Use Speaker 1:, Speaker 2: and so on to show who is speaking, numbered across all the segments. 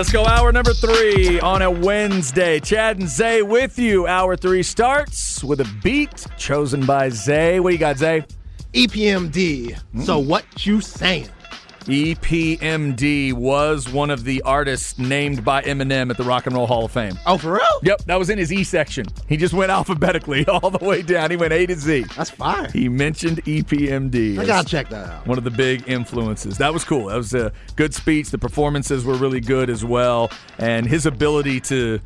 Speaker 1: let's go. Hour number three on a Wednesday. Chad and Zay with you. Hour three starts with a beat chosen by Zay. What do you got, Zay?
Speaker 2: EPMD. So hmm? what you saying?
Speaker 1: EPMD was one of the artists named by Eminem at the Rock and Roll Hall of Fame.
Speaker 2: Oh, for real?
Speaker 1: Yep, that was in his E section. He just went alphabetically all the way down. He went A to Z.
Speaker 2: That's fire.
Speaker 1: He mentioned EPMD.
Speaker 2: I gotta check that out.
Speaker 1: One of the big influences. That was cool. That was a good speech. The performances were really good as well, and his ability to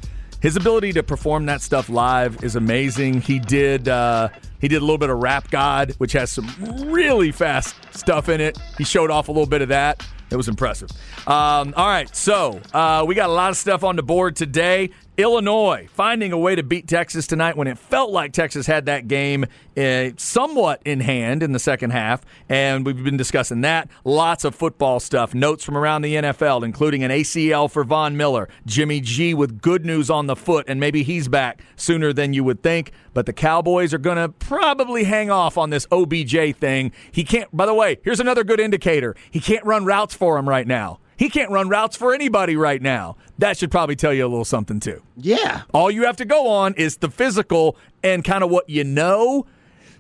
Speaker 1: his ability to perform that stuff live is amazing. He did uh, he did a little bit of Rap God, which has some really fast stuff in it. He showed off a little bit of that. It was impressive. Um, all right, so uh, we got a lot of stuff on the board today. Illinois finding a way to beat Texas tonight when it felt like Texas had that game uh, somewhat in hand in the second half, and we've been discussing that. Lots of football stuff, notes from around the NFL, including an ACL for Von Miller, Jimmy G with good news on the foot, and maybe he's back sooner than you would think. But the Cowboys are going to probably hang off on this OBJ thing. He can't. By the way, here's another good indicator: he can't run routes for him right now. He can't run routes for anybody right now. That should probably tell you a little something too.
Speaker 2: Yeah.
Speaker 1: All you have to go on is the physical and kind of what you know.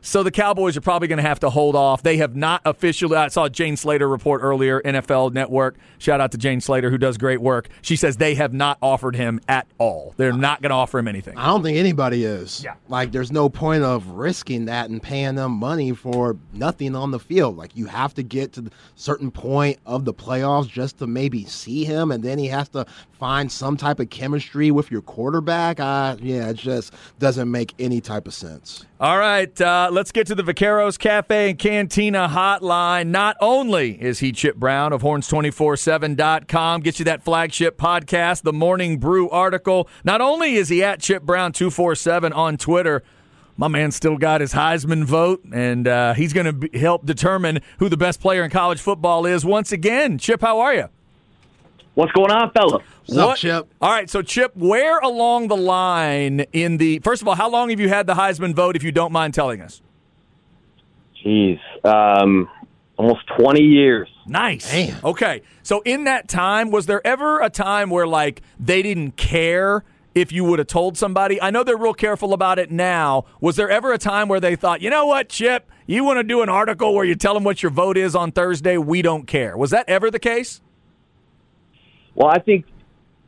Speaker 1: So the Cowboys are probably going to have to hold off. They have not officially. I saw Jane Slater report earlier, NFL Network. Shout out to Jane Slater, who does great work. She says they have not offered him at all. They're not going to offer him anything.
Speaker 2: I don't think anybody is.
Speaker 1: Yeah.
Speaker 2: Like, there's no point of risking that and paying them money for nothing on the field. Like, you have to get to the certain point of the playoffs just to maybe see him, and then he has to find some type of chemistry with your quarterback. Uh, yeah, it just doesn't make any type of sense.
Speaker 1: All right, uh, let's get to the Vaqueros Cafe and Cantina hotline. Not only is he Chip Brown of horns247.com, get you that flagship podcast, the Morning Brew article. Not only is he at Chip Brown 247 on Twitter, my man still got his Heisman vote, and uh, he's going to help determine who the best player in college football is once again. Chip, how are you?
Speaker 3: What's going on, fella?
Speaker 2: What's up, Chip?
Speaker 1: All right, so Chip, where along the line in the first of all, how long have you had the Heisman vote? If you don't mind telling us.
Speaker 3: Jeez, um, almost 20 years.
Speaker 1: Nice.
Speaker 2: Damn.
Speaker 1: Okay, so in that time, was there ever a time where like they didn't care? If you would have told somebody, I know they're real careful about it now. Was there ever a time where they thought, you know what, Chip, you want to do an article where you tell them what your vote is on Thursday? We don't care. Was that ever the case?
Speaker 3: Well, I think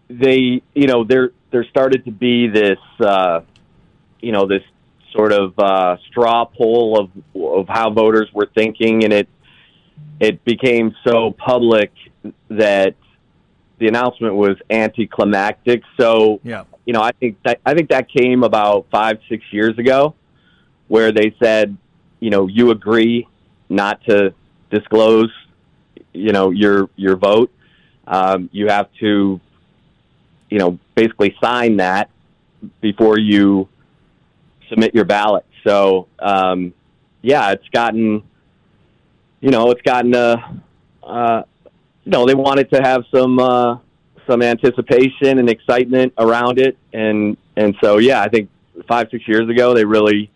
Speaker 3: they, you know, there there started to be this, uh, you know, this sort of uh, straw poll of of how voters were thinking, and it it became so public that the announcement was anticlimactic. So,
Speaker 1: Yeah.
Speaker 3: you know, I think that I think that came about five six years ago, where they said, you know, you agree not to disclose, you know, your your vote. Um, you have to, you know, basically sign that before you submit your ballot. So, um, yeah, it's gotten, you know, it's gotten, uh, uh, you know, they wanted to have some, uh, some anticipation and excitement around it. And, and so, yeah, I think five, six years ago, they really,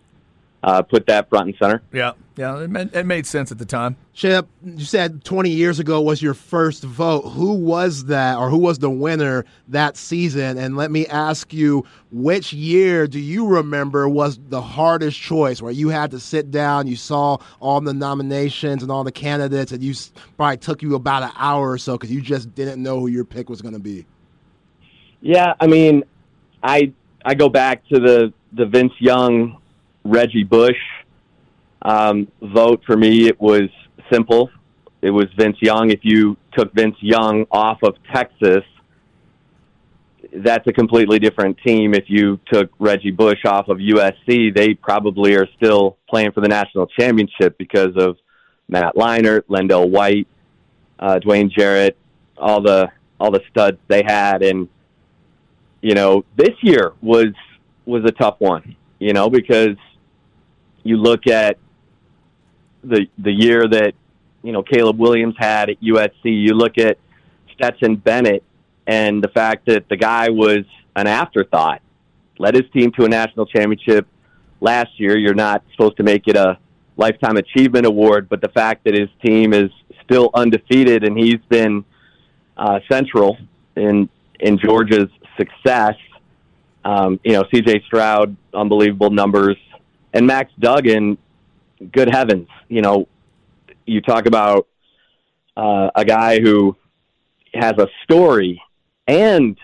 Speaker 3: uh, put that front and center.
Speaker 1: Yeah. Yeah. It made, it made sense at the time.
Speaker 2: Chip, you said 20 years ago was your first vote. Who was that, or who was the winner that season? And let me ask you, which year do you remember was the hardest choice where you had to sit down, you saw all the nominations and all the candidates, and you probably took you about an hour or so because you just didn't know who your pick was going to be?
Speaker 3: Yeah, I mean, I I go back to the the Vince Young, Reggie Bush um, vote. For me, it was simple. It was Vince Young. If you took Vince Young off of Texas, that's a completely different team. If you took Reggie Bush off of USC, they probably are still playing for the national championship because of Matt Leinart, LenDale White, uh, Dwayne Jarrett, all the all the studs they had, and you know, this year was was a tough one, you know, because you look at the the year that you know Caleb Williams had at USC. You look at Stetson Bennett and the fact that the guy was an afterthought, led his team to a national championship last year. You're not supposed to make it a lifetime achievement award, but the fact that his team is still undefeated and he's been uh, central in in Georgia's success. Um, you know, C.J. Stroud, unbelievable numbers, and Max Duggan. Good heavens, you know, you talk about uh, a guy who has a story and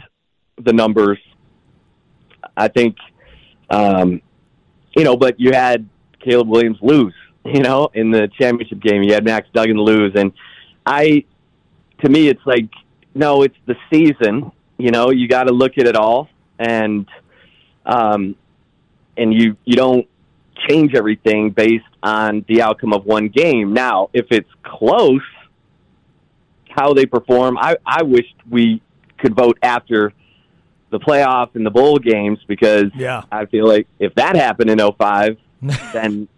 Speaker 3: the numbers. I think, um, you know, but you had Caleb Williams lose, you know, in the championship game. You had Max Duggan lose, and I, to me, it's like, no, it's the season. You know, you got to look at it all, and um, and you you don't change everything based on the outcome of one game. Now, if it's close, how they perform, I I wish we could vote after the playoff and the bowl games because
Speaker 1: Yeah.
Speaker 3: I feel like if that happened in 05, then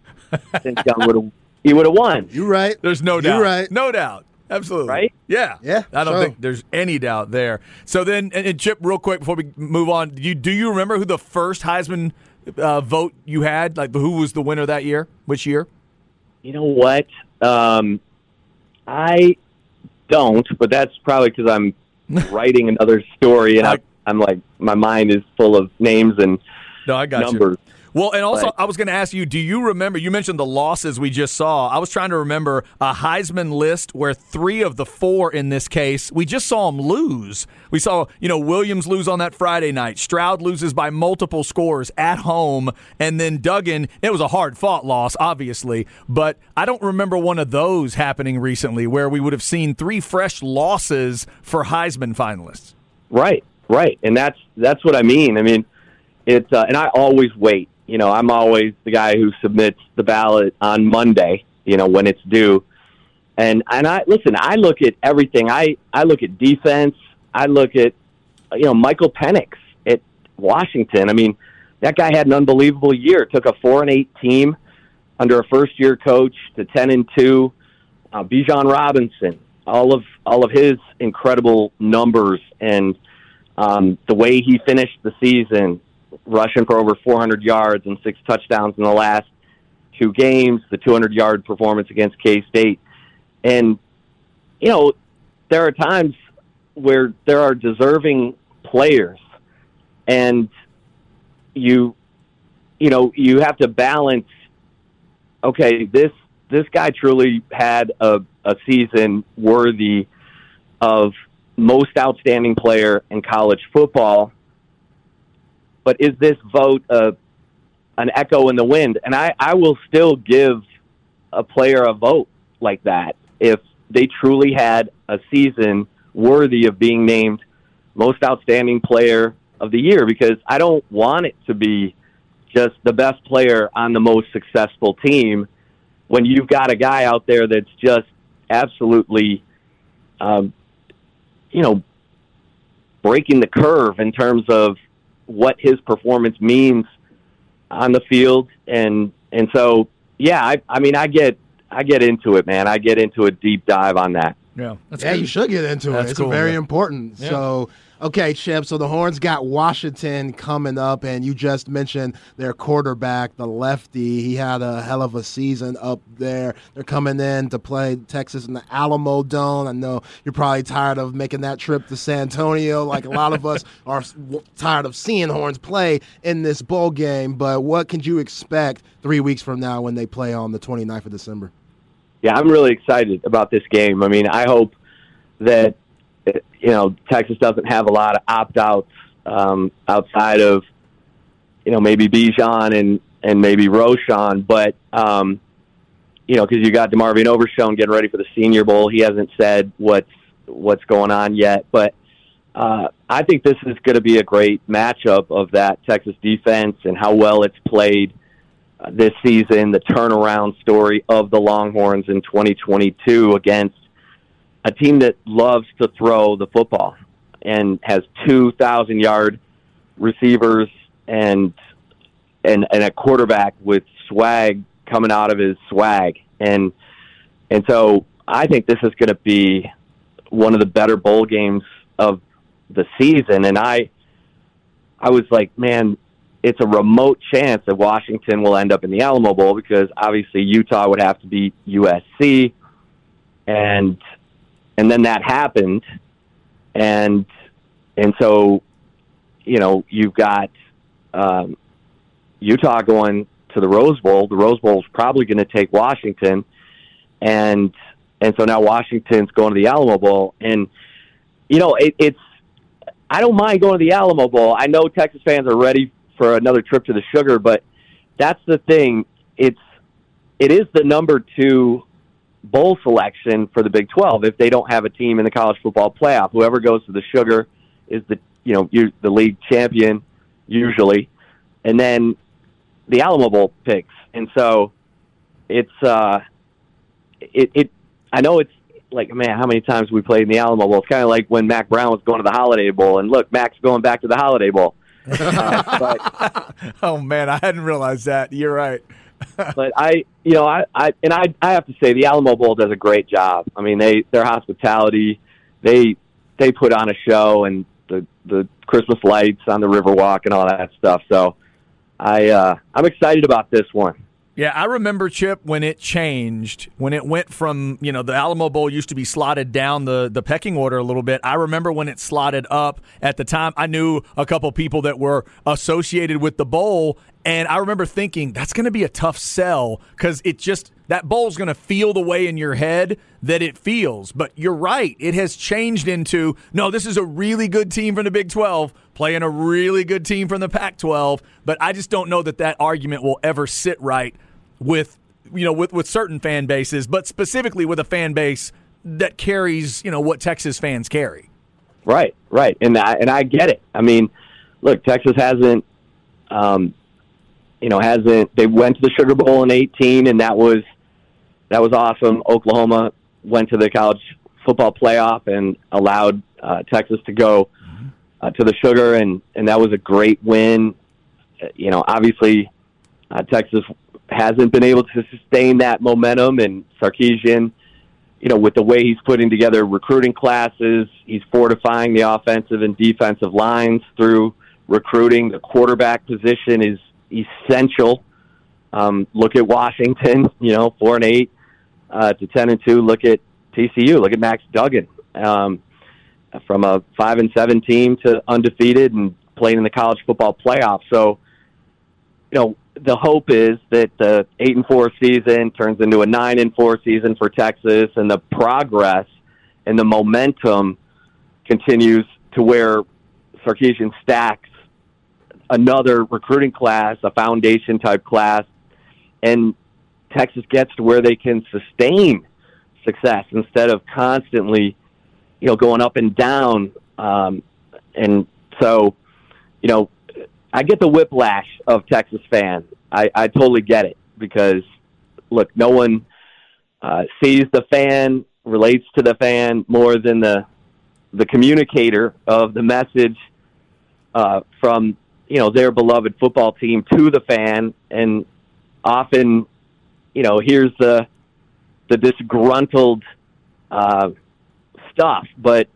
Speaker 3: Vince Young would have he would have won.
Speaker 2: You right.
Speaker 1: There's no doubt.
Speaker 2: You're
Speaker 1: doubt.
Speaker 2: right.
Speaker 1: No doubt. Absolutely.
Speaker 3: Right?
Speaker 1: Yeah.
Speaker 2: Yeah,
Speaker 1: I don't
Speaker 2: so-
Speaker 1: think there's any doubt there. So then, and, and Chip, real quick before we move on, do you, do you remember who the first Heisman uh, vote you had? Like, who was the winner that year? Which year?
Speaker 3: You know what? Um, I don't, but that's probably because I'm writing another story and I, I'm like my mind is full of names and
Speaker 1: No, I got
Speaker 3: numbers.
Speaker 1: you. Well, and also,
Speaker 3: But-
Speaker 1: I was going to ask you, do you remember? You mentioned the losses we just saw. I was trying to remember a Heisman list where three of the four in this case, we just saw them lose. We saw, you know, Williams lose on that Friday night. Stroud loses by multiple scores at home. And then Duggan, it was a hard fought loss, obviously. But I don't remember one of those happening recently where we would have seen three fresh losses for Heisman finalists.
Speaker 3: Right, right, and that's that's what I mean. I mean, it's uh, and I always wait. You know, I'm always the guy who submits the ballot on Monday. You know, when it's due, and and I listen. I look at everything. I I look at defense. I look at you know Michael Penix at Washington. I mean, that guy had an unbelievable year. Took a four and eight team under a first year coach to ten and two. Uh, Bijan Robinson, all of all of his incredible numbers and um, the way he finished the season, rushing for over 400 yards and six touchdowns in the last two games, the 200 yard performance against K State, and you know there are times where there are deserving players, and you you know you have to balance. Okay, this this guy truly had a, a season worthy of most outstanding player in college football. But is this vote a, an echo in the wind? And I, I will still give a player a vote like that if they truly had a season worthy of being named most outstanding player of the year because I don't want it to be just the best player on the most successful team when you've got a guy out there that's just absolutely, um, you know, breaking the curve in terms of what his performance means on the field, and and so yeah, I I mean I get I get into it, man. I get into a deep dive on that.
Speaker 1: Yeah. That's
Speaker 2: yeah,
Speaker 1: good.
Speaker 2: you should get into
Speaker 1: That's
Speaker 2: it. It's
Speaker 1: cool,
Speaker 2: very
Speaker 1: yeah.
Speaker 2: important.
Speaker 1: Yeah.
Speaker 2: So, okay, Chip. So the Horns got Washington coming up, and you just mentioned their quarterback, the lefty. He had a hell of a season up there. They're coming in to play Texas in the Alamo Dome. I know you're probably tired of making that trip to San Antonio, like a lot of us are tired of seeing Horns play in this bowl game. But what can you expect three weeks from now when they play on the 29th of December?
Speaker 3: yeah, I'm really excited about this game. I mean, I hope that uh, you know Texas doesn't have a lot of opt outs um, outside of you know maybe Bijan and and maybe Roschon, but um, you know because you got DeMarvion Overshown getting ready for the Senior Bowl. He hasn't said what's what's going on yet, but uh, I think this is going to be a great matchup of that Texas defense and how well it's played uh, this season, the turnaround story of the Longhorns in 2022 against a team that loves to throw the football and has 2,000 yard receivers and and and a quarterback with swag coming out of his swag. And and so I think this is going to be one of the better bowl games of the season. And I I was like man it's a remote chance that Washington will end up in the Alamo Bowl because obviously Utah would have to beat USC, and and then that happened, and and so you know you've got um, Utah going to the Rose Bowl. The Rose Bowl is probably going to take Washington, and and so now Washington's going to the Alamo Bowl, and you know it, it's I don't mind going to the Alamo Bowl. I know Texas fans are ready for another trip to the Sugar, but that's the thing. It's it is the number two bowl selection for the Big Twelve if they don't have a team in the college football playoff. Whoever goes to the Sugar is the you know you, the league champion usually, and then the Alamo Bowl picks, and so it's uh, it it I know it's like man, how many times we played in the Alamo Bowl? It's kind of like when Mack Brown was going to the Holiday Bowl, and look, Mack's going back to the Holiday Bowl.
Speaker 1: Uh, but, oh man, I hadn't realized that. You're right.
Speaker 3: but I, you know, I, I, and I, I have to say the Alamo Bowl does a great job. I mean, they, their hospitality, they, they put on a show, and the the Christmas lights on the Riverwalk and all that stuff. So, I, uh, I'm excited about this one.
Speaker 1: Yeah, I remember Chip when it changed, when it went from, you know, the Alamo Bowl used to be slotted down the, the pecking order a little bit. I remember when it slotted up at the time. I knew a couple people that were associated with the bowl, and I remember thinking that's going to be a tough sell because it just that bowl's going to feel the way in your head that it feels. But you're right, it has changed into no, this is a really good team from the Big 12 playing a really good team from the Pac 12. But I just don't know that that argument will ever sit right with you know with with certain fan bases, but specifically with a fan base that carries you know what Texas fans carry.
Speaker 3: Right, right, and I, and I get it. I mean, look, Texas hasn't, um, you know, hasn't. They went to the Sugar Bowl in '18, and that was that was awesome. Oklahoma went to the college football playoff and allowed uh, Texas to go uh, to the Sugar, and and that was a great win. Uh, you know, obviously, uh, Texas hasn't been able to sustain that momentum. And Sarkisian, you know, with the way he's putting together recruiting classes, he's fortifying the offensive and defensive lines through recruiting. The quarterback position is essential. Um, look at Washington, you know, four and eight uh, to ten and two. Look at TCU. Look at Max Duggan um, from a five and seven team to undefeated and playing in the college football playoff. So, you know, the hope is that the eight and four season turns into a nine and four season for Texas, and the progress and the momentum continues to where Sarkisian stacks another recruiting class, a foundation type class, and Texas gets to where they can sustain success instead of constantly, you know, going up and down. Um, and so, you know, I get the whiplash of Texas fans. I, I totally get it because look, no one uh, sees the fan, relates to the fan more than the the communicator of the message uh, from you know their beloved football team to the fan, and often you know here's the the disgruntled uh, stuff. But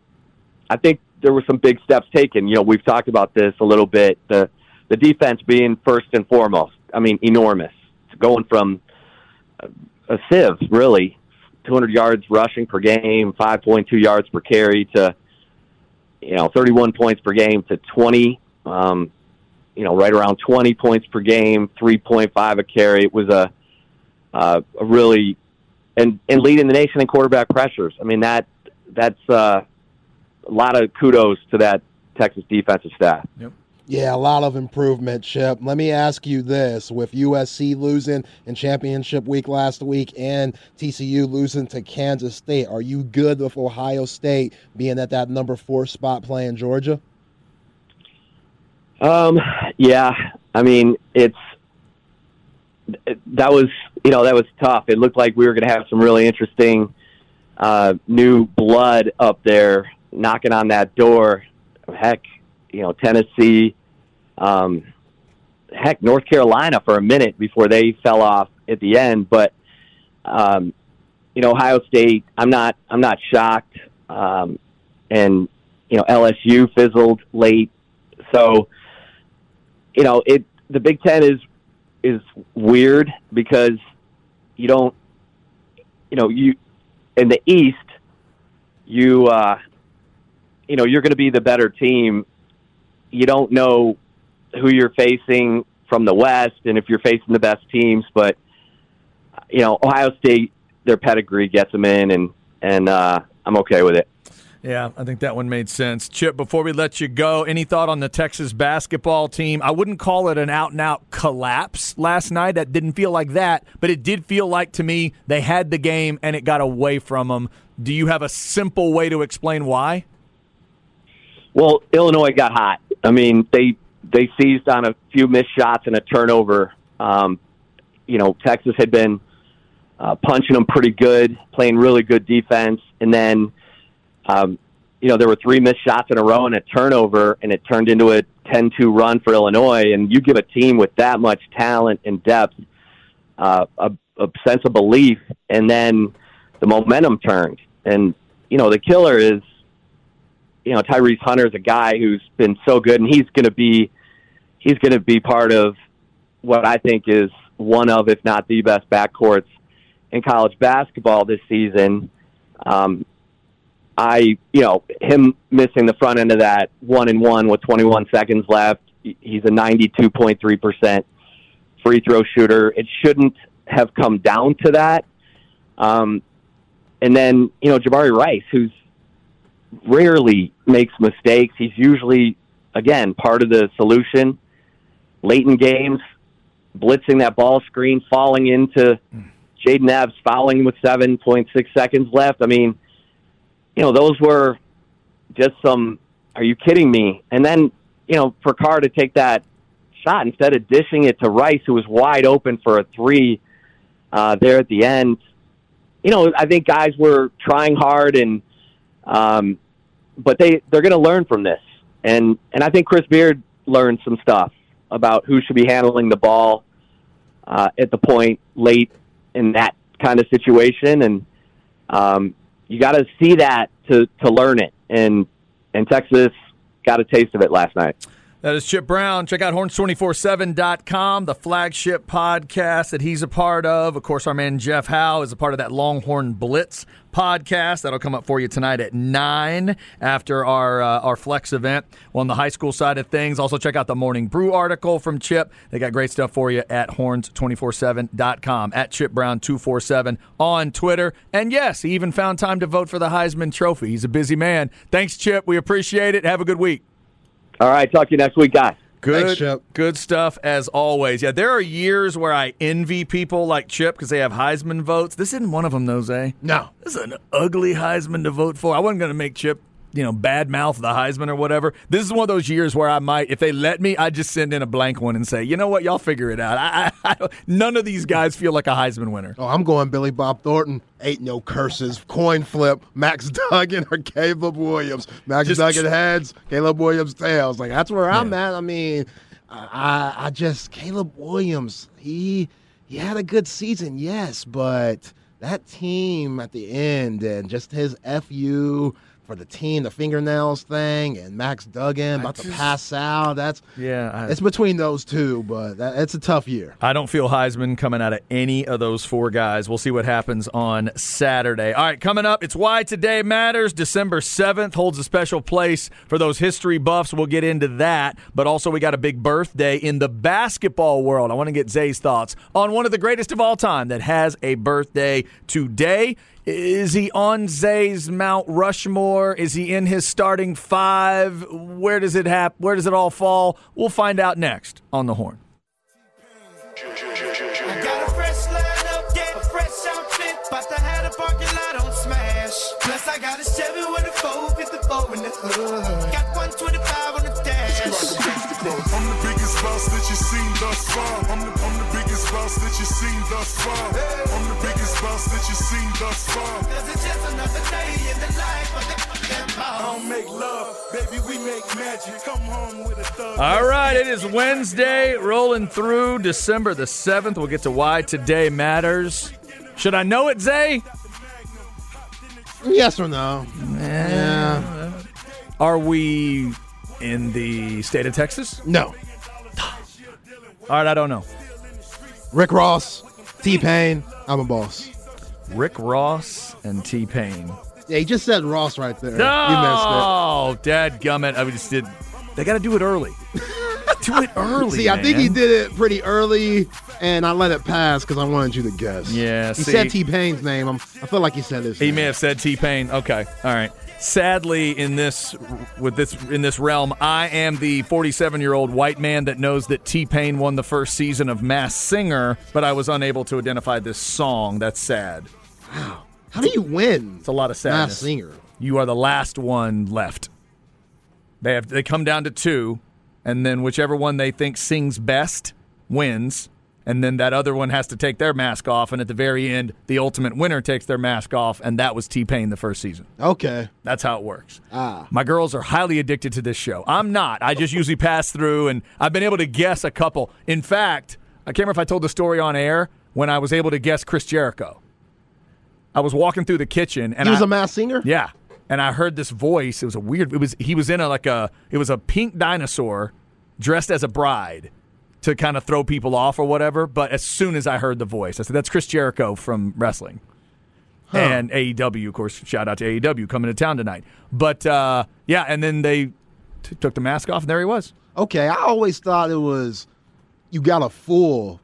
Speaker 3: I think there were some big steps taken. You know, we've talked about this a little bit. The the defense being first and foremost. I mean, enormous. It's going from a sieve, really, 200 yards rushing per game, 5.2 yards per carry to, you know, 31 points per game to 20, um, you know, right around 20 points per game, 3.5 a carry. It was a, uh, a really, and, and leading the nation in quarterback pressures. I mean, that, that's uh, a lot of kudos to that Texas defensive staff.
Speaker 1: Yep.
Speaker 2: Yeah, a lot of improvement, Chip. Let me ask you this with USC losing in championship week last week and TCU losing to Kansas State, are you good with Ohio State being at that number four spot playing Georgia?
Speaker 3: Um, yeah, I mean, it's that was you know that was tough. It looked like we were going to have some really interesting uh, new blood up there knocking on that door. Heck, you know Tennessee, um, heck North Carolina for a minute before they fell off at the end. But um, you know Ohio State, I'm not I'm not shocked, um, and you know LSU fizzled late, so you know it. The Big Ten is is weird because you don't you know you in the East you uh, you know, you're going to be the better team. You don't know who you're facing from the West and if you're facing the best teams, but you know, Ohio State, their pedigree gets them in, and and uh, I'm okay with it.
Speaker 1: Yeah, I think that one made sense. Chip, before we let you go, any thought on the Texas basketball team? I wouldn't call it an out and out collapse last night. That didn't feel like that, but it did feel like to me they had the game and it got away from them. Do you have a simple way to explain why?
Speaker 3: Well, Illinois got hot. I mean, they they seized on a few missed shots and a turnover. Um, you know, Texas had been uh, punching them pretty good, playing really good defense, and then um, you know there were three missed shots in a row and a turnover, and it turned into a 10-2 run for Illinois. And you give a team with that much talent and depth uh, a, a sense of belief, and then the momentum turned. And you know the killer is you know Tyrese Hunter is a guy who's been so good, and he's going to be he's going to be part of what I think is one of, if not the best backcourts in college basketball this season. Um, I, you know, him missing the front end of that one and one with 21 seconds left. He's a 92.3% free throw shooter. It shouldn't have come down to that. Um, and then, you know, Jabari Rice, who's rarely makes mistakes. He's usually, again, part of the solution. Late in games, blitzing that ball screen, falling into Jayden Epps, fouling with 7.6 seconds left. I mean, you know, those were just some, are you kidding me? And then, you know, for Carr to take that shot instead of dishing it to Rice, who was wide open for a three uh, there at the end. You know, I think guys were trying hard and, um, but they they're going to learn from this, and and I think Chris Beard learned some stuff about who should be handling the ball uh, at the point late in that kind of situation, and um, you got to see that to to learn it, and and Texas got a taste of it last night.
Speaker 1: That is Chip Brown. Check out horns247.com, the flagship podcast that he's a part of. Of course, our man Jeff Howe is a part of that Longhorn Blitz podcast. That'll come up for you tonight at 9 after our uh, our Flex event on the high school side of things. Also, check out the Morning Brew article from Chip. They got great stuff for you at horns247.com, at Chip Brown 247 on Twitter. And yes, he even found time to vote for the Heisman Trophy. He's a busy man. Thanks, Chip. We appreciate it. Have a good week.
Speaker 3: All right, talk to you next week, guys.
Speaker 1: Good,
Speaker 2: Thanks,
Speaker 1: good stuff as always. Yeah, there are years where I envy people like Chip because they have Heisman votes. This isn't one of them, though, Zay.
Speaker 2: No.
Speaker 1: This is an ugly Heisman to vote for. I wasn't going to make Chip, you know, bad mouth the Heisman or whatever. This is one of those years where I might, if they let me, I'd just send in a blank one and say, you know what, y'all figure it out. I, I, I, none of these guys feel like a Heisman winner.
Speaker 2: Oh, I'm going Billy Bob Thornton. Ain't no curses. Coin flip. Max Duggan or Caleb Williams. Max
Speaker 1: Just-
Speaker 2: Duggan heads. Caleb Williams tails. Like that's where I'm at. I mean, I I just Caleb Williams. He he had a good season, yes, but that team at the end and just his fu for the team, the fingernails thing, and Max Duggan about to pass out. That's
Speaker 1: Yeah, I,
Speaker 2: it's between those two, but that, it's a tough year.
Speaker 1: I don't feel Heisman coming out of any of those four guys. We'll see what happens on Saturday. All right, coming up, it's Why Today Matters. December 7th holds a special place for those history buffs. We'll get into that. But also, we got a big birthday in the basketball world. I want to get Zay's thoughts on one of the greatest of all time that has a birthday today. Is he on Zay's Mount Rushmore? Is he in his starting five? Where does it hap- Where does it all fall? We'll find out next on the Horn.
Speaker 4: I got a fresh line a fresh outfit. About to have the parking lot on smash. Plus, I got a Chevy with a 454 in the hood. Got 125 on the dash.
Speaker 5: I'm the biggest boss that you've seen thus far. I'm the, I'm the biggest boss that you've seen thus far. I'm the biggest boss that you've seen thus far.
Speaker 4: Cause it's just another day in the life of the
Speaker 5: I don't make love, baby, we make magic. Come home with a thug.
Speaker 1: All right, it is Wednesday, rolling through December the 7th. We'll get to why today matters. Should I know it, Zay?
Speaker 2: Yes or no? Eh. Yeah.
Speaker 1: Are we in the state of Texas?
Speaker 2: No.
Speaker 1: All right, I don't know.
Speaker 2: Rick Ross, T Pain, I'm a boss.
Speaker 1: Rick Ross and T Pain.
Speaker 2: Yeah, he just said Ross right there.
Speaker 1: No, dad gummit. I just did. They got to do it early. do it early.
Speaker 2: See, I think he did it pretty early, and I let it pass because I wanted you to guess.
Speaker 1: Yeah,
Speaker 2: He
Speaker 1: see-
Speaker 2: said T Pain's name. I'm, I feel like he said this.
Speaker 1: He
Speaker 2: name.
Speaker 1: may have said T Pain. Okay, all right. Sadly, in this with this in this realm, I am the 47 year old white man that knows that T Pain won the first season of Masked Singer, but I was unable to identify this song. That's sad. Wow.
Speaker 2: How do you win?
Speaker 1: It's a lot of sadness.
Speaker 2: Masked Singer.
Speaker 1: You are the last one left. They have they come down to two, and then whichever one they think sings best wins, and then that other one has to take their mask off, and at the very end, the ultimate winner takes their mask off, and that was T Pain the first season.
Speaker 2: Okay.
Speaker 1: That's how it works.
Speaker 2: Ah.
Speaker 1: My girls are highly addicted to this show. I'm not. I just usually pass through, and I've been able to guess a couple. In fact, I can't remember if I told the story on air when I was able to guess Chris Jericho. I was walking through the kitchen, and
Speaker 2: He was
Speaker 1: I,
Speaker 2: a Masked Singer?
Speaker 1: yeah, and I heard this voice. It was a weird. It was he was in a like a it was a pink dinosaur dressed as a bride to kind of throw people off or whatever. But as soon as I heard the voice, I said, "That's Chris Jericho from wrestling." And AEW, of course, shout out to AEW coming to town tonight. But uh, yeah, and then they t- took the mask off, and there he was.
Speaker 2: Okay, I always thought it was you got to fool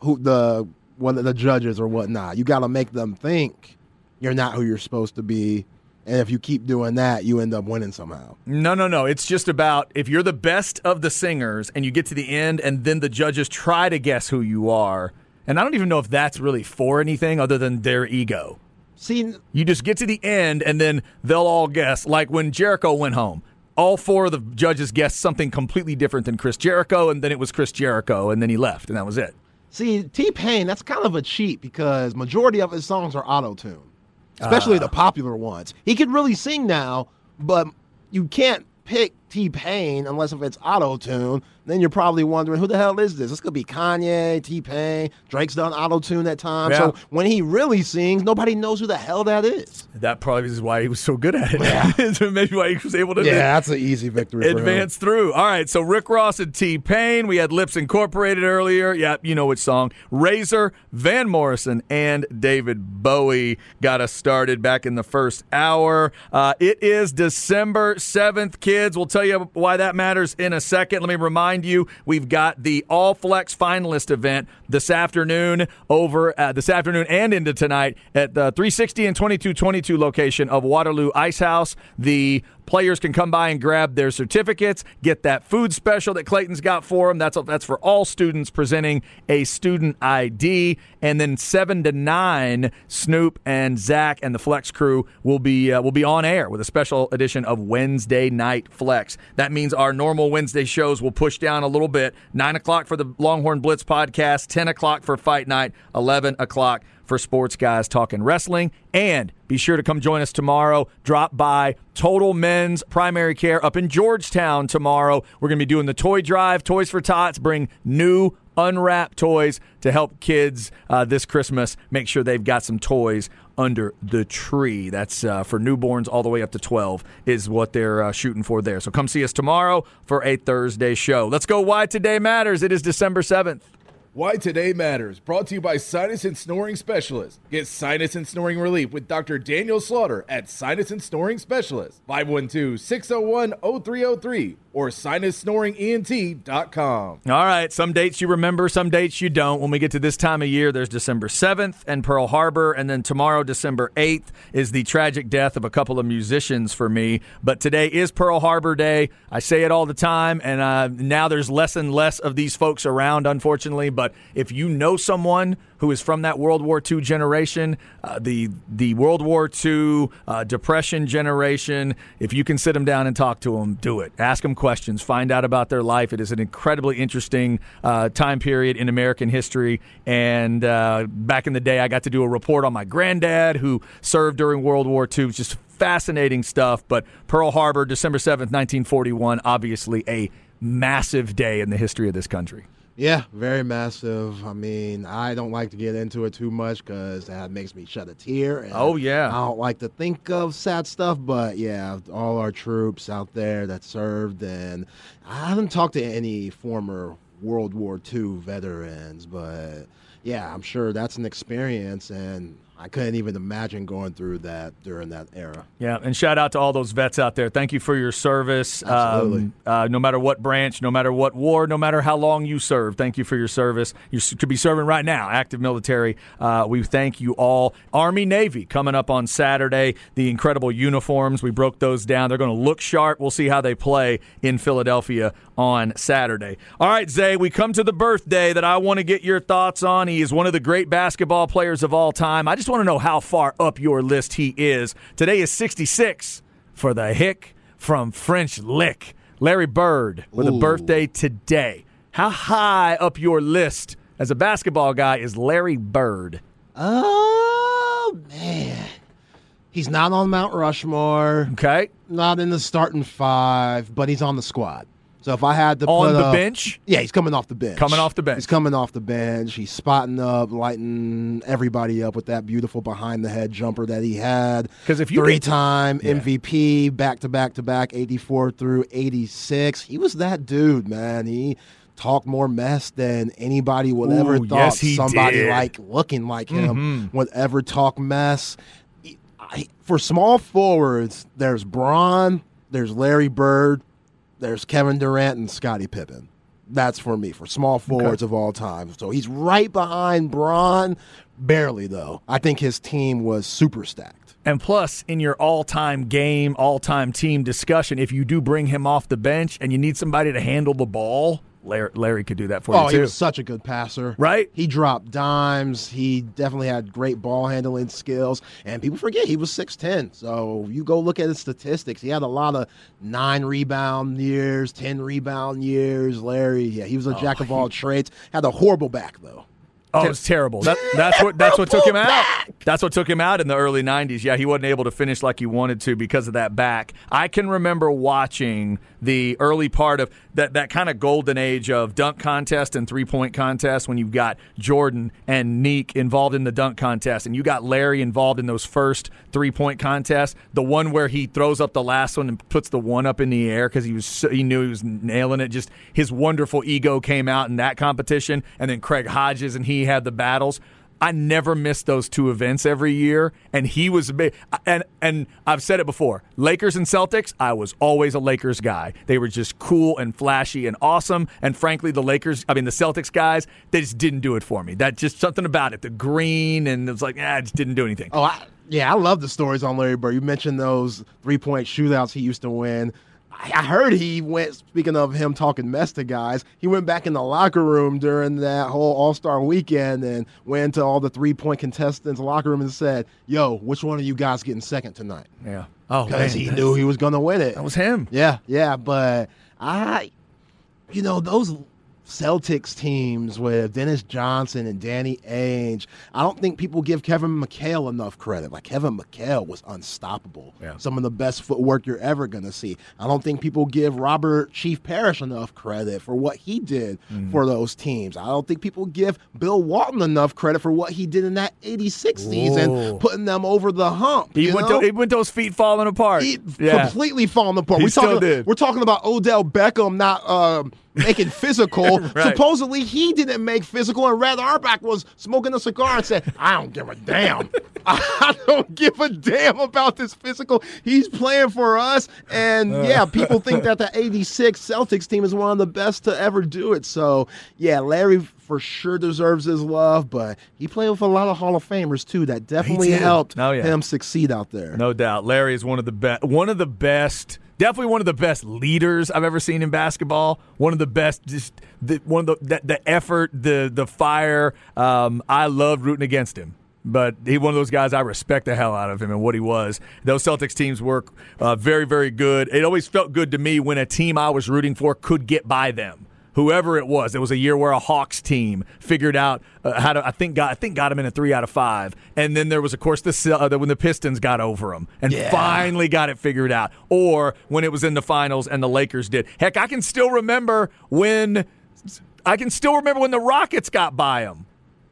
Speaker 2: who the one of the judges or whatnot. You got to make them think you're not who you're supposed to be, and if you keep doing that, you end up winning somehow.
Speaker 1: No, no, no. It's just about if you're the best of the singers and you get to the end and then the judges try to guess who you are. And I don't even know if that's really for anything other than their ego.
Speaker 2: See,
Speaker 1: You just get to the end and then they'll all guess. Like when Jericho went home, all four of the judges guessed something completely different than Chris Jericho, and then it was Chris Jericho, and then he left, and that was it.
Speaker 2: see, T Pain, that's kind of a cheat because majority of his songs are auto tune, especially ah. the popular ones. He could really sing now, but you can't pick T Pain unless if it's auto tune. Then you're probably wondering who the hell is this? This could be Kanye, T Pain, Drake's done auto tune at times.
Speaker 1: Yeah.
Speaker 2: So when he really sings, nobody knows who the hell that is.
Speaker 1: That probably is why he was so good at it. so maybe why he was able to Yeah,
Speaker 2: that's an easy victory.
Speaker 1: advance through. All right, so Rick Ross and T Pain. We had Lipps Incorporated earlier. Yep, you know which song. Razor, Van Morrison, and David Bowie got us started back in the first hour. Uh, it is December 7th, kids. We'll tell you why that matters in a second. Let me remind you we've got the All Flex Finalist event this afternoon over uh, this afternoon and into tonight at the 360 and 2222 location of Waterloo Ice House. The Players can come by and grab their certificates, get that food special that Clayton's got for them. That's that's for all students presenting a student ID, and then seven to nine, Snoop and Zach and the Flex crew will be uh, will be on air with a special edition of Wednesday Night Flex. That means our normal Wednesday shows will push down a little bit. Nine o'clock for the Longhorn Blitz podcast, ten o'clock for Fight Night, eleven o'clock for sports guys talking wrestling. And be sure to come join us tomorrow. Drop by Total Men's Primary Care up in Georgetown tomorrow. We're going to be doing the toy drive, Toys for Tots. Bring new unwrapped toys to help kids uh, this Christmas. Make sure they've got some toys under the tree. That's uh, for newborns all the way up to 12 is what they're uh, shooting for there. So come see us tomorrow for a Thursday show. Let's go Why Today Matters. It is December 7th.
Speaker 6: Why Today Matters, brought to you by Sinus and Snoring Specialist. Get sinus and snoring relief with Dr. Daniel Slaughter at Sinus and Snoring Specialist. 512 601 0303 or sinussnoringent.com.
Speaker 1: All right, some dates you remember, some dates you don't. When we get to this time of year, there's December 7th and Pearl Harbor, and then tomorrow, December 8th, is the tragic death of a couple of musicians for me. But today is Pearl Harbor Day. I say it all the time, and uh, now there's less and less of these folks around, unfortunately. But if you know someone who is from that World War II generation, uh, the the World War II uh, Depression generation. If you can sit them down and talk to them, do it. Ask them questions. Find out about their life. It is an incredibly interesting uh, time period in American history. And uh, back in the day, I got to do a report on my granddad who served during World War II. Just fascinating stuff. But Pearl Harbor, December seventh, nineteen forty-one, obviously a massive day in the history of this country.
Speaker 2: Yeah, very massive. I mean, I don't like to get into it too much because that makes me shed a tear. and
Speaker 1: Oh, yeah.
Speaker 2: I don't like to think of sad stuff, but yeah, all our troops out there that served, and I haven't talked to any former World War II veterans, but yeah, I'm sure that's an experience, and I couldn't even imagine going through that during that era.
Speaker 1: Yeah, and shout out to all those vets out there. Thank you for your service.
Speaker 2: Absolutely.
Speaker 1: Um, uh, no matter what branch, no matter what war, no matter how long you serve, thank you for your service. You could be serving right now, active military. Uh, we thank you all. Army, Navy coming up on Saturday. The incredible uniforms, we broke those down. They're going to look sharp. We'll see how they play in Philadelphia on Saturday. All right, Zay, we come to the birthday that I want to get your thoughts on. He is one of the great basketball players of all time. I just want to know how far up your list he is. Today is 66 for the hick from French Lick. Larry Bird with a birthday today. How high up your list as a basketball guy is Larry Bird?
Speaker 2: Oh man, he's not on Mount Rushmore,
Speaker 1: Okay.
Speaker 2: not in the starting five, but he's on the squad. So if I had to
Speaker 1: On
Speaker 2: put
Speaker 1: the
Speaker 2: a-
Speaker 1: bench?
Speaker 2: yeah, he's coming off the bench.
Speaker 1: Coming off the bench.
Speaker 2: He's coming off the bench. He's spotting up, lighting everybody up with that beautiful behind the head jumper that he had.
Speaker 1: Because if you
Speaker 2: three time
Speaker 1: Yeah.
Speaker 2: MVP, back to back to back, eighty four through eighty six. He was that dude, man. He talked more mess than anybody would ever
Speaker 1: Ooh,
Speaker 2: thought
Speaker 1: yes, he
Speaker 2: somebody
Speaker 1: did.
Speaker 2: like looking like him
Speaker 1: Mhm.
Speaker 2: would ever talk mess. For small forwards, there's Bron, there's Larry Bird, there's Kevin Durant, and Scottie Pippen. That's for me for small forwards of all time. So he's right behind Bron, barely though. I think his team was super stacked.
Speaker 1: And plus, in your all time game, all time team discussion, if you do bring him off the bench and you need somebody to handle the ball, Larry, Larry could do that for
Speaker 2: Oh,
Speaker 1: you
Speaker 2: he was such a good passer.
Speaker 1: Right?
Speaker 2: He dropped dimes. He definitely had great ball handling skills. And people forget he was 6'10. So you go look at his statistics. He had a lot of nine rebound years, 10 rebound years. Larry, yeah, he was a oh, jack of all trades. Had a horrible back, though.
Speaker 1: Oh, it's terrible. That, that's what that's what took him out. That's what took him out in the early '90s. Yeah, he wasn't able to finish like he wanted to because of that back. I can remember watching the early part of that that kind of golden age of dunk contest and three point contest when you've got Jordan and Nique involved in the dunk contest, and you got Larry involved in those first three point contests. The one where he throws up the last one and puts the one up in the air because he was so, he knew he was nailing it. Just his wonderful ego came out in that competition, and then Craig Hodges and he had the battles. I never missed those two events every year, and he was big. And and I've said it before: Lakers and Celtics. I was always a Lakers guy. They were just cool and flashy and awesome. And frankly, the Lakers, I mean the Celtics guys, they just didn't do it for me. That just something about it, the green, and it's like, ah, it just didn't do anything.
Speaker 2: Oh, I, yeah, I love the stories on Larry Bird. You mentioned those three point shootouts he used to win. I, heard he went, speaking of him talking mess to guys, he went back in the locker room during that whole All Star weekend and went to all the three point contestants' locker room and said, Yo, which one of you guys getting second tonight?
Speaker 1: Yeah. Oh,
Speaker 2: Because he knew he was going to win it.
Speaker 1: that was him.
Speaker 2: Yeah, yeah, but I, you know, those Celtics teams with Dennis Johnson and Danny Ainge, I don't think people give Kevin McHale enough credit. Like Kevin McHale was unstoppable.
Speaker 1: Yeah.
Speaker 2: Some of the best footwork you're ever going to see. I don't think people give Robert Chief Parish enough credit for what he did
Speaker 1: Mm.
Speaker 2: for those teams. I don't think people give Bill Walton enough credit for what he did in that 86
Speaker 1: Whoa.
Speaker 2: season, putting them over the hump.
Speaker 1: He went, to, he went those feet falling apart.
Speaker 2: He
Speaker 1: yeah.
Speaker 2: completely falling apart.
Speaker 1: He
Speaker 2: we
Speaker 1: still
Speaker 2: talking,
Speaker 1: did.
Speaker 2: We're talking about Odell Beckham not um, making physical.
Speaker 1: Right.
Speaker 2: Supposedly he didn't make physical, and Red Auerbach was smoking a cigar and said, "I don't give a damn. I don't give a damn about this physical. He's playing for us." And uh. yeah, people think that the '86 Celtics team is one of the best to ever do it. So yeah, Larry for sure deserves his love, but he played with a lot of Hall of Famers too. That definitely helped
Speaker 1: Oh, yeah.
Speaker 2: him succeed out there.
Speaker 1: No doubt. Larry is one of the best one of the best definitely one of the best leaders I've ever seen in basketball. One of the best just the one of the the, the effort, the the fire. Um, I loved rooting against him. But he one of those guys I respect the hell out of him and what he was. Those Celtics teams were uh, very very good. It always felt good to me when a team I was rooting for could get by them whoever it was. It was a year where a Hawks team figured out uh, how to. I think got I think got him in a three out of five, and then there was of course the uh, when the Pistons got over them and
Speaker 2: Yeah.
Speaker 1: finally got it figured out, or when it was in the finals and the Lakers did. Heck, I can still remember when I can still remember when the Rockets got by them.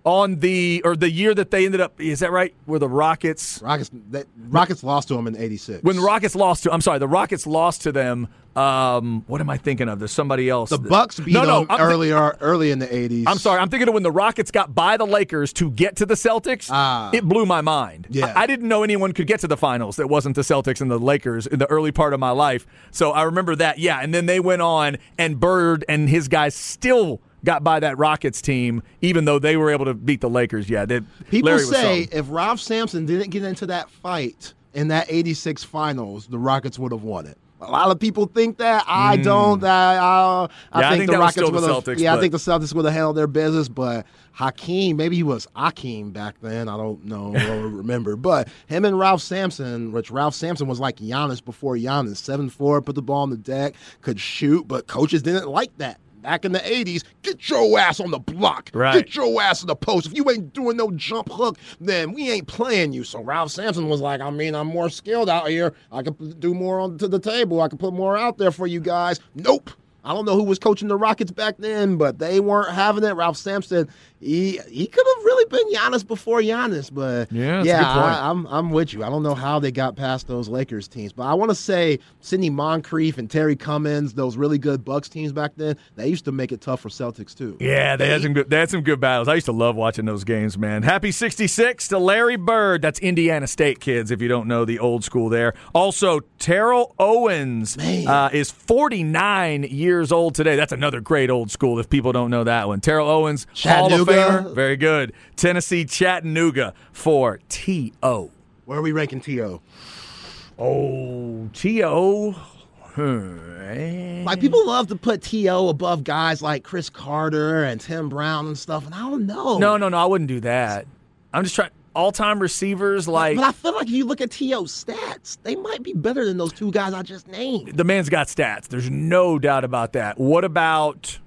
Speaker 1: On the or the year that they ended up. Is that right? Where the Rockets
Speaker 2: Rockets, that, Rockets lost to them in '86.
Speaker 1: when the Rockets lost to. I'm sorry, the Rockets lost to them. Um, what am I thinking of? There's somebody else.
Speaker 2: the Bucks beat
Speaker 1: no, no,
Speaker 2: them
Speaker 1: I'm
Speaker 2: earlier, early in the '80s.
Speaker 1: I'm sorry. I'm thinking of when the Rockets got by the Lakers to get to the Celtics.
Speaker 2: Ah.
Speaker 1: it blew my mind.
Speaker 2: Yeah.
Speaker 1: I, I didn't know anyone could get to the finals that wasn't the Celtics and the Lakers in the early part of my life. So I remember that. Yeah, and then they went on, and Bird and his guys still got by that Rockets team, even though they were able to beat the Lakers. Yeah, they,
Speaker 2: People
Speaker 1: Larry
Speaker 2: say if Ralph Sampson didn't get into that fight in that '86 finals, the Rockets would have won it. A lot of people think that. I don't. That uh, I
Speaker 1: Yeah, I
Speaker 2: think,
Speaker 1: think
Speaker 2: the Rockets would have.
Speaker 1: Celtics,
Speaker 2: Yeah, I think the Celtics would have handled their business. But Hakeem, maybe he was Hakeem back then. I don't know or remember. But him and Ralph Sampson, which Ralph Sampson was like Giannis before Giannis, seven four, put the ball on the deck, could shoot, but coaches didn't like that. Back in the 80s, get your ass on the block.
Speaker 1: Right.
Speaker 2: Get your ass in the post. If you ain't doing no jump hook, then we ain't playing you. So Ralph Sampson was like, I mean, I'm more skilled out here. I can do more onto the table. I can put more out there for you guys. Nope. I don't know who was coaching the Rockets back then, but they weren't having it. Ralph Sampson, he he could have really been Giannis before Giannis, but
Speaker 1: Yeah,
Speaker 2: yeah. I, I'm I'm with you. I don't know how they got past those Lakers teams, but I want to say Sidney Moncrief and Terry Cummings, those really good Bucks teams back then, they used to make it tough for Celtics too.
Speaker 1: Yeah, they had some good. They had some good battles. I used to love watching those games, man. Happy '66 to Larry Bird. That's Indiana State kids. If you don't know the old school there. Also, Terrell Owens uh, is 49 years old today. That's another great old school. If people don't know that one, Terrell Owens, Hall of. Famer, very good. Tennessee Chattanooga for T.O.
Speaker 2: Where are we ranking T.O.?
Speaker 1: Oh, T.O.
Speaker 2: Like people love to put T.O. above guys like Cris Carter and Tim Brown and stuff, and I don't know.
Speaker 1: No, no, no. I wouldn't do that. I'm just trying. All-time receivers like
Speaker 2: But I feel like if you look at T.O.'s stats, they might be better than those two guys I just named.
Speaker 1: the man's got stats. There's no doubt about that. What about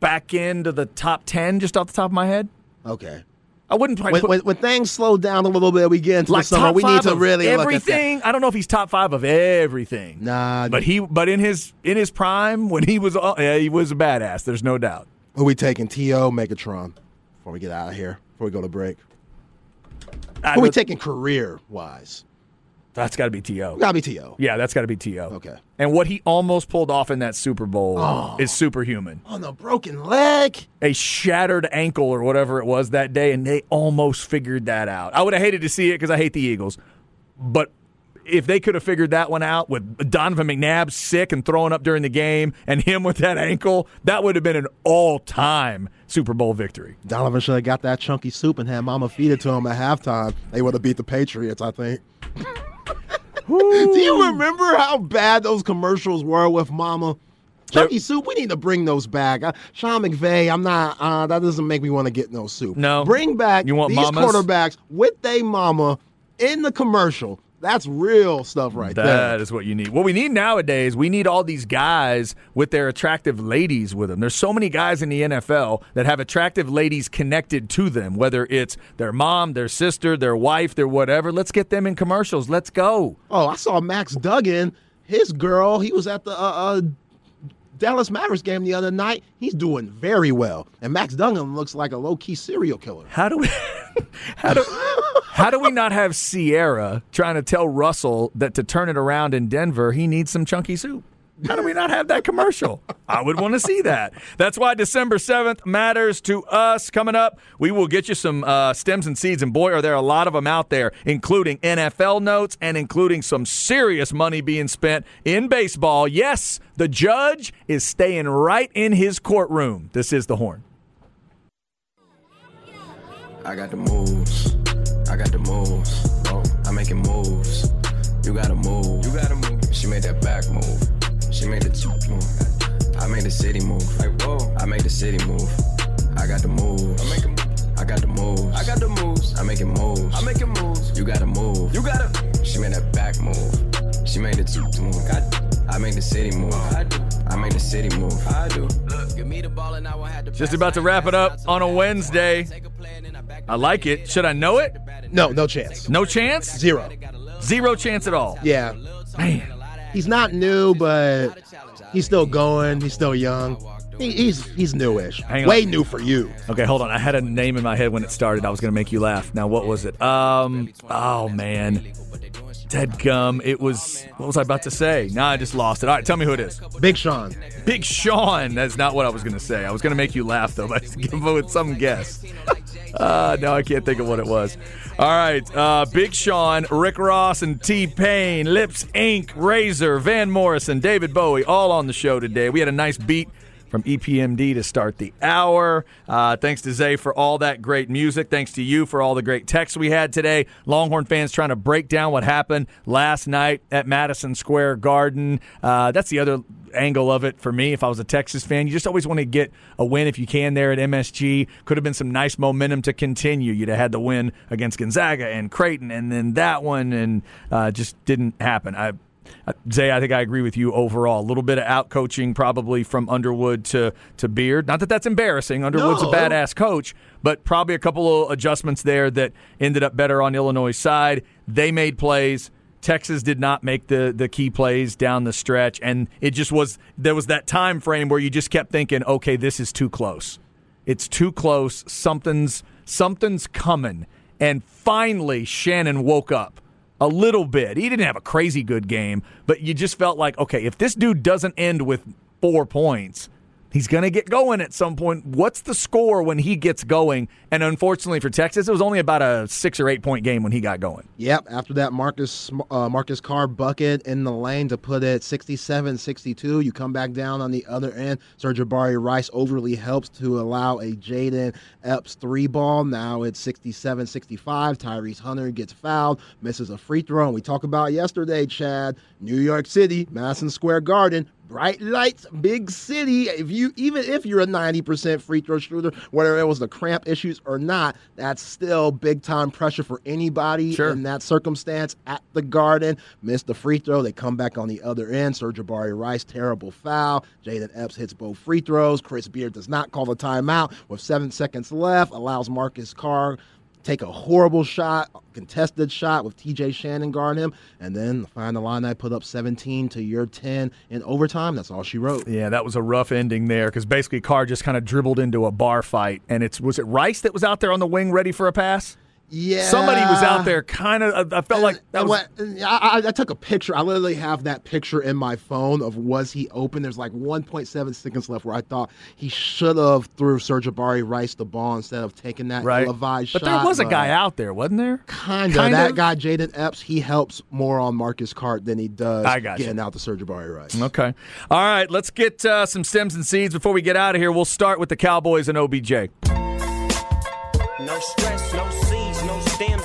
Speaker 1: back into the top 10 just off the top of my head?
Speaker 2: Okay.
Speaker 1: I wouldn't
Speaker 2: When,
Speaker 1: put
Speaker 2: when, when things slow down a little bit, we get into
Speaker 1: like
Speaker 2: the summer. We need
Speaker 1: five
Speaker 2: to really
Speaker 1: everything. I don't know if he's top 5 of everything.
Speaker 2: look at that. Nah,
Speaker 1: But he but in his in his prime when he was yeah, he was a badass. There's no doubt.
Speaker 2: who we taking? T.O. Megatron before we get out of here. Before we go to break. Who we taking career wise?
Speaker 1: that's got to be TO.
Speaker 2: Gotta be To.
Speaker 1: Yeah, that's got to be TO.
Speaker 2: Okay.
Speaker 1: And what he almost pulled off in that Super Bowl
Speaker 2: Oh.
Speaker 1: is superhuman.
Speaker 2: On the broken leg.
Speaker 1: a shattered ankle or whatever it was that day, and they almost figured that out. I would have hated to see it because I hate the Eagles, but if they could have figured that one out with Donovan McNabb sick and throwing up during the game, and him with that ankle, that would have been an all-time Super Bowl victory.
Speaker 2: Donovan should have got that chunky soup and had Mama feed it to him at halftime. They would have beat the Patriots, I think. Do you remember how bad those commercials were with Mama? Chunky soup, we need to bring those back. Uh, Sean McVay, I'm not. Uh, that doesn't make me want to get no soup.
Speaker 1: No.
Speaker 2: bring back
Speaker 1: You want
Speaker 2: these
Speaker 1: mamas?
Speaker 2: quarterbacks with they mama in the commercial. That's real stuff right
Speaker 1: That
Speaker 2: there.
Speaker 1: is what you need. What we need nowadays, we need all these guys with their attractive ladies with them. There's so many guys in the NFL that have attractive ladies connected to them, whether it's their mom, their sister, their wife, their whatever. Let's get them in commercials. Let's go.
Speaker 2: Oh, I saw Max Duggan, his girl. He was at the uh, uh, Dallas Mavericks game the other night. He's doing very well, and Max Duggan looks like a low key serial killer.
Speaker 1: How do we how do how do we not have Ciara trying to tell Russell that to turn it around in Denver, he needs some chunky soup? How do we not have that commercial? I would want to see that. That's why December 7th matters to us. Coming up, we will get you some uh, stems and seeds, and boy, are there a lot of them out there, including NFL notes and including some serious money being spent in baseball. Yes, the judge is staying right in his courtroom. This is the horn.
Speaker 7: I got the moves. I got the moves. Oh, I'm making moves. You gotta move. You gotta move. She made that back move. She made the two move. I made the city move. Like whoa. I made the city move. I got the moves. I'm making moves. I got the moves. I got the moves. I'm making moves. I'm making moves. You gotta move. You gotta. She made that back move. She made the two move. I, I made the city move. I do. I made the city move. I do. Look, give me the ball and I won't have to.
Speaker 1: Just about to wrap it up on a Wednesday. I like it. Should I know it?
Speaker 2: No, no chance.
Speaker 1: No chance?
Speaker 2: Zero.
Speaker 1: Zero chance at all.
Speaker 2: Yeah.
Speaker 1: Man.
Speaker 2: He's not new, but he's still going. He's still young. He, he's he's newish.
Speaker 1: Hang on.
Speaker 2: Way new for you.
Speaker 1: Okay, hold on. I had a name in my head when it started. I was going to make you laugh. Now, what was it? Um, oh man, Dead gum. It was. What was I about to say? Now I just lost it. All right, tell me who it is.
Speaker 2: Big Sean.
Speaker 1: Big Sean. That's not what I was going to say. I was going to make you laugh though, but give it with some guess. Uh, now I can't think of what it was. All right, uh, Big Sean, Rick Ross, and T Pain, Lipps Inc., Razor, Van Morrison, David Bowie, all on the show today. We had a nice beat from EPMD to start the hour. Uh, thanks to Zay for all that great music. Thanks to you for all the great texts we had today. Longhorn fans trying to break down what happened last night at Madison Square Garden. Uh, that's the other angle of it for me. If I was a Texas fan, you just always want to get a win if you can there at MSG. Could have been some nice momentum to continue. You'd have had the win against Gonzaga and Creighton, and then that one, and uh, just didn't happen. I Uh, Zay, I think I agree with you overall. A little bit of out coaching probably from Underwood to, to Beard. Not that that's embarrassing. Underwood's
Speaker 2: No.
Speaker 1: a badass coach, but probably a couple of adjustments there that ended up better on Illinois' side. They made plays. Texas did not make the the key plays down the stretch, and it just was there was that time frame where you just kept thinking, okay, this is too close. It's too close. Something's something's coming. And finally, Shannon woke up a little bit. He didn't have a crazy good game, but you just felt like, okay, if this dude doesn't end with four points, he's going to get going at some point. What's the score when he gets going? And unfortunately for Texas, it was only about a six or eight point game when he got going.
Speaker 2: Yep. After that, Marcus uh, Marcus Carr bucket in the lane to put it 67-62. You come back down on the other end. Sir'Jabari Rice overly helps to allow a Jayden Epps three ball. Now it's 67-65. Tyrese Hunter gets fouled, misses a free throw. And we talked about yesterday, Chad. New York City, Madison Square Garden. Bright lights, big city. If you even if you're a 90% free throw shooter, whether it was the cramp issues or not, that's still big time pressure for anybody
Speaker 1: Sure.
Speaker 2: in that circumstance at the Garden. Missed the free throw. They come back on the other end. Sir'Jabari Rice, terrible foul. Jayden Epps hits both free throws. Chris Beard does not call the timeout with seven seconds left. Allows Marcus Carr take a horrible shot, contested shot with TJ Shannon guarding him, and then the final line I put up 17 to your 10 in overtime. That's all she wrote.
Speaker 1: Yeah, that was a rough ending there because basically Carr just kind of dribbled into a bar fight. And it's was it Rice that was out there on the wing ready for a pass?
Speaker 2: Yeah,
Speaker 1: Somebody was out there kind of. I felt like that was.
Speaker 2: what- I, I, I took a picture. I literally have that picture in my phone of was he open. There's like 1.7 seconds left where I thought he should have threw Sir'Jabari Rice the ball instead of taking that
Speaker 1: Right,
Speaker 2: Levi
Speaker 1: but there was a guy out there, wasn't there?
Speaker 2: Kind of. That
Speaker 1: of?
Speaker 2: guy, Jayden Epps, he helps more on Marcus Carr than he does
Speaker 1: I got you.
Speaker 2: getting out the Sir'Jabari Rice.
Speaker 1: Okay. All right, let's get uh, some stems and seeds before we get out of here. We'll start with the Cowboys and OBJ.
Speaker 8: No stress, no seeds,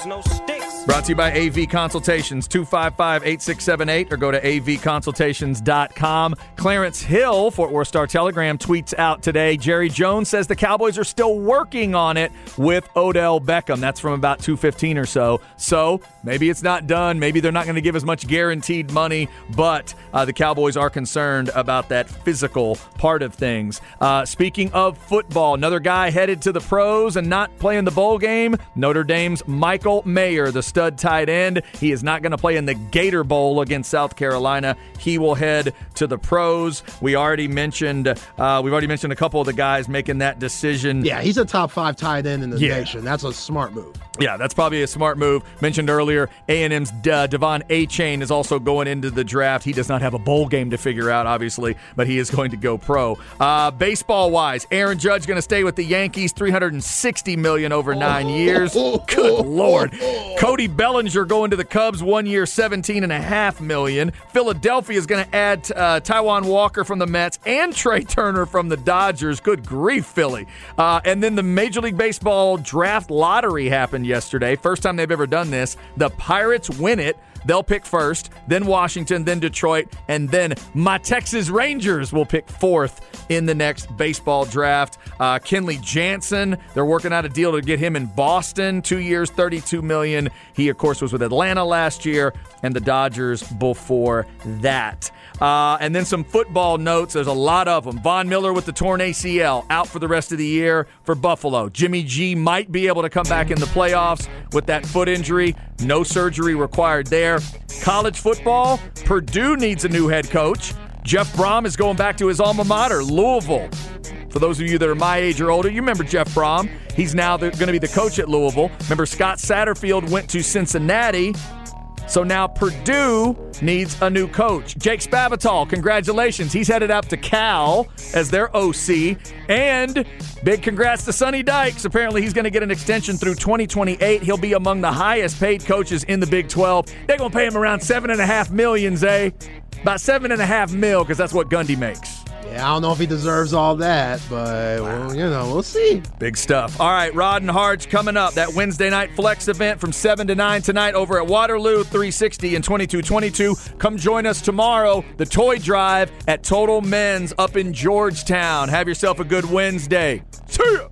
Speaker 8: no sticks.
Speaker 1: Brought to you by AV Consultations, 255 8678, or go to avconsultations.com. Clarence Hill, Fort Worth Star Telegram, tweets out today Jerry Jones says the Cowboys are still working on it with Odell Beckham. That's from about 215 or so. So maybe it's not done. Maybe they're not going to give as much guaranteed money, but uh, the Cowboys are concerned about that physical part of things. Uh, speaking of football, another guy headed to the pros and not playing the bowl game, Notre Dame's Michael Mayer, the stud tight end. He is not going to play in the Gator Bowl against South Carolina. He will head to the pros. We already mentioned, uh, we've already mentioned a couple of the guys making that decision.
Speaker 2: Yeah, he's a top five tight end in the
Speaker 1: Yeah.
Speaker 2: nation. That's a smart move.
Speaker 1: Yeah, that's probably a smart move. Mentioned earlier, A&M's uh, Devon Achane is also going into the draft. He does not have a bowl game to figure out, obviously, but he is going to go pro. Uh, baseball wise, Aaron Judge going to stay with the Yankees, three hundred and sixty million over nine years. Good lord. Cody Bellinger going to the Cubs, one year, seventeen and a half million. Philadelphia is going to add uh, Taijuan Walker from the Mets and Trea Turner from the Dodgers. Good grief, Philly. Uh, and then the Major League Baseball draft lottery happened yesterday. First time they've ever done this. The Pirates win it. They'll pick first, then Washington, then Detroit, and then my Texas Rangers will pick fourth in the next baseball draft. Uh, Kenley Jansen, they're working out a deal to get him in Boston, two years, thirty-two million. He, of course, was with Atlanta last year, and the Dodgers before that. Uh, and then some football notes. There's a lot of them. Von Miller with the torn ACL out for the rest of the year for Buffalo. Jimmy G might be able to come back in the playoffs with that foot injury. No surgery required there. College football, Purdue needs a new head coach. Jeff Brohm is going back to his alma mater, Louisville. For those of you that are my age or older, you remember Jeff Brohm. He's now going to be the coach at Louisville. Remember, Scott Satterfield went to Cincinnati. So now Purdue needs a new coach. Jake Spavital, congratulations. He's headed up to Cal as their OC. And big congrats to Sonny Dykes. Apparently, he's going to get an extension through 2028. He'll be among the highest paid coaches in the Big 12. They're going to pay him around seven and a half million, Zay. About seven and a half mil, because that's what Gundy makes.
Speaker 2: Yeah, I don't know if he deserves all that, but well, you know, we'll see.
Speaker 1: Big stuff. All right, Rod and Hards coming up. That Wednesday night flex event from 7 to 9 tonight over at Waterloo 360 and 2222. Come join us tomorrow, the toy drive at Total Men's up in Georgetown. Have yourself a good Wednesday. See ya!